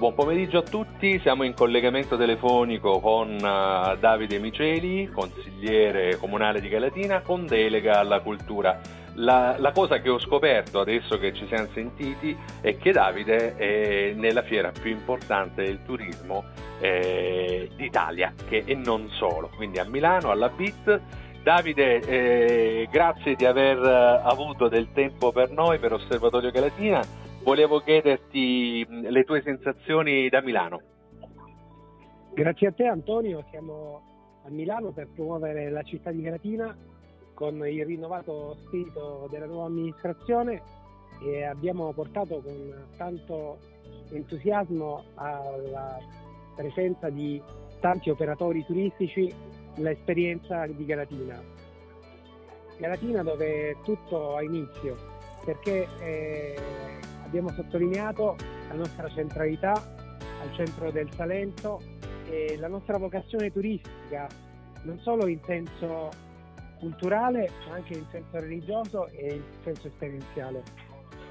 Buon pomeriggio a tutti, siamo in collegamento telefonico con uh, Davide Miceli, consigliere comunale di Galatina, con delega alla cultura. La, la, cosa che ho scoperto adesso che ci siamo sentiti è che Davide è nella fiera più importante del turismo eh, d'Italia che, e non solo, quindi a Milano, alla BIT. Davide, eh, grazie di aver avuto del tempo per noi, per Osservatorio Galatina volevo chiederti le tue sensazioni da Milano. Grazie a te Antonio, siamo a Milano per promuovere la città di Galatina con il rinnovato spirito della nuova amministrazione e abbiamo portato con tanto entusiasmo alla presenza di tanti operatori turistici l'esperienza di Galatina. Galatina dove tutto ha inizio, perché eh, abbiamo sottolineato la nostra centralità al centro del Salento e la nostra vocazione turistica, non solo in senso culturale, ma anche in senso religioso e in senso esperienziale.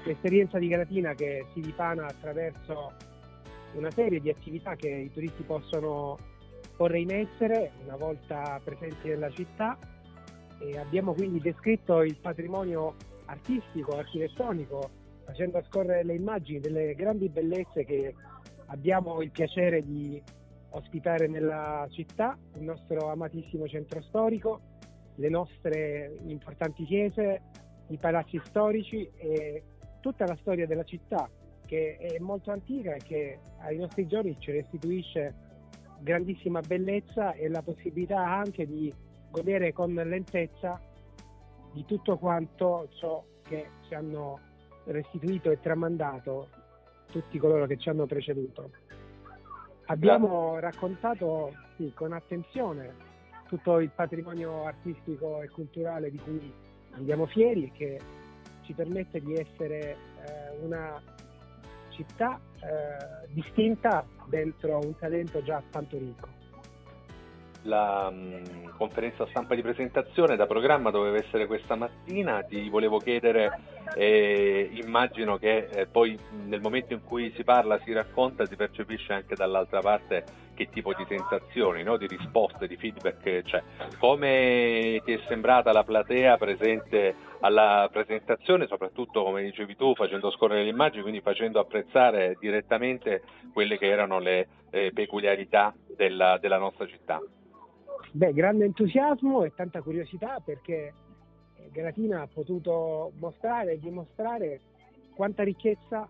L'esperienza di Galatina che si dipana attraverso una serie di attività che i turisti possono porre in essere una volta presenti nella città e abbiamo quindi descritto il patrimonio artistico, architettonico facendo scorrere le immagini delle grandi bellezze che abbiamo il piacere di ospitare nella città, il nostro amatissimo centro storico, le nostre importanti chiese, i palazzi storici e tutta la storia della città che è molto antica e che ai nostri giorni ci restituisce grandissima bellezza e la possibilità anche di godere con lentezza di tutto quanto ciò che ci hanno restituito e tramandato tutti coloro che ci hanno preceduto. Abbiamo raccontato sì, con attenzione tutto il patrimonio artistico e culturale di cui andiamo fieri e che ci permette di essere eh, una città eh, distinta dentro un talento già tanto ricco la mh, conferenza stampa di presentazione da programma doveva essere questa mattina, ti volevo chiedere, eh, immagino che eh, poi nel momento in cui si parla, si racconta, si percepisce anche dall'altra parte che tipo di sensazioni, no? di risposte, di feedback c'è. Come ti è sembrata la platea presente alla presentazione, soprattutto come dicevi tu, facendo scorrere le immagini, quindi facendo apprezzare direttamente quelle che erano le eh, peculiarità della, della nostra città? Beh, grande entusiasmo e tanta curiosità perché eh, Galatina ha potuto mostrare e dimostrare quanta ricchezza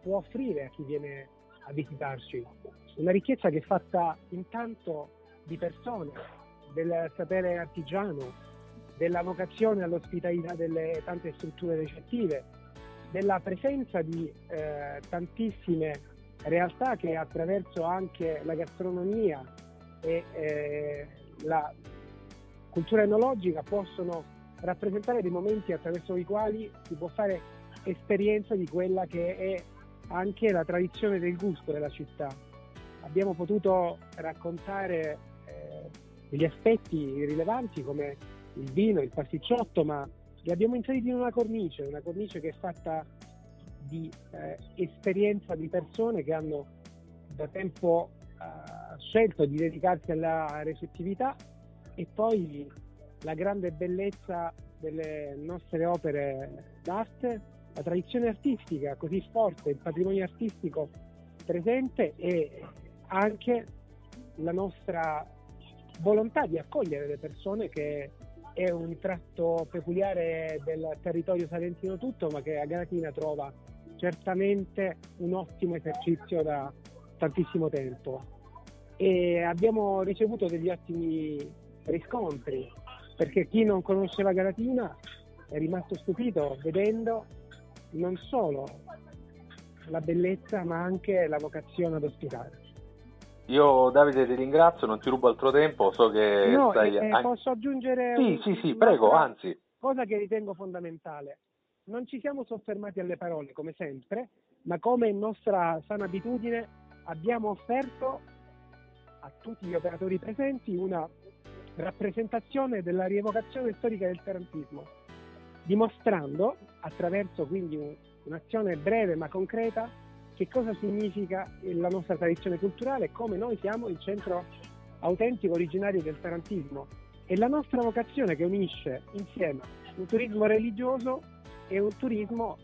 può offrire a chi viene a visitarci. Una ricchezza che è fatta intanto di persone, del sapere artigiano, della vocazione all'ospitalità delle tante strutture recettive, della presenza di eh, tantissime realtà che attraverso anche la gastronomia e eh, la cultura enologica possono rappresentare dei momenti attraverso i quali si può fare esperienza di quella che è anche la tradizione del gusto della città. Abbiamo potuto raccontare eh, degli aspetti rilevanti come il vino, il pasticciotto, ma li abbiamo inseriti in una cornice, una cornice che è fatta di eh, esperienza di persone che hanno da tempo scelto di dedicarsi alla recettività e poi la grande bellezza delle nostre opere d'arte, la tradizione artistica così forte, il patrimonio artistico presente e anche la nostra volontà di accogliere le persone che è un tratto peculiare del territorio salentino tutto, ma che a Galatina trova certamente un ottimo esercizio da tantissimo tempo e abbiamo ricevuto degli ottimi riscontri perché chi non conosce la Galatina è rimasto stupito vedendo non solo la bellezza ma anche la vocazione ad ospitare. Io Davide ti ringrazio, non ti rubo altro tempo, so che no, stai... Eh, posso aggiungere... Sì, sì, sì, prego, anzi. Cosa che ritengo fondamentale. Non ci siamo soffermati alle parole come sempre, ma come nostra sana abitudine abbiamo offerto a tutti gli operatori presenti una rappresentazione della rievocazione storica del tarantismo, dimostrando attraverso quindi un, un'azione breve ma concreta che cosa significa la nostra tradizione culturale come noi siamo il centro autentico originario del tarantismo e la nostra vocazione che unisce insieme un turismo religioso e un turismo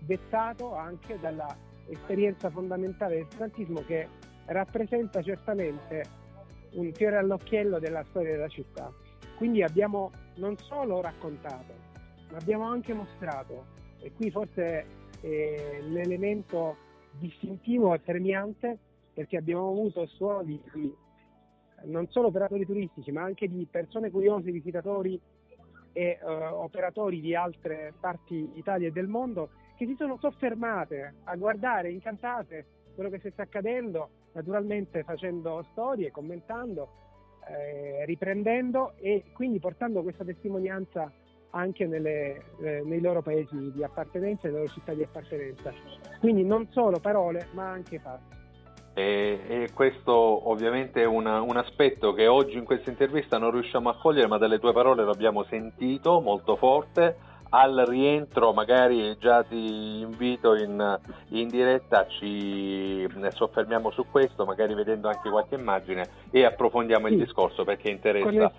dettato anche dalla esperienza fondamentale del tarantismo che rappresenta certamente un fiore all'occhiello della storia della città. Quindi abbiamo non solo raccontato, ma abbiamo anche mostrato, e qui forse è l'elemento distintivo e premiante, perché abbiamo avuto suoni di non solo operatori turistici, ma anche di persone curiose, visitatori e uh, operatori di altre parti d'Italia e del mondo che si sono soffermate a guardare incantate quello che si sta accadendo, naturalmente facendo storie, commentando, eh, riprendendo e quindi portando questa testimonianza anche nelle, eh, nei loro paesi di appartenenza, nelle loro città di appartenenza. Quindi non solo parole, ma anche fatti. E, e, questo ovviamente è una, un aspetto che oggi in questa intervista non riusciamo a cogliere, ma dalle tue parole lo abbiamo sentito molto forte al rientro magari già ti invito in, in, diretta, ci soffermiamo su questo, magari vedendo anche qualche immagine e approfondiamo sì. il discorso perché interessa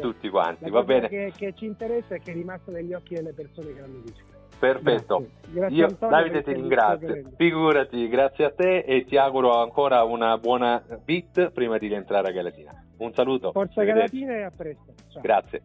tutti quanti. Va bene? Che, che, ci interessa e che è rimasto negli occhi delle persone che l'hanno visto. Perfetto, grazie. Io Antonio, Davide ti ringrazio, figurati, grazie a te e ti auguro ancora una buona beat prima di rientrare a Galatina. Un saluto. Forza Galatina e a presto. Ciao. Grazie.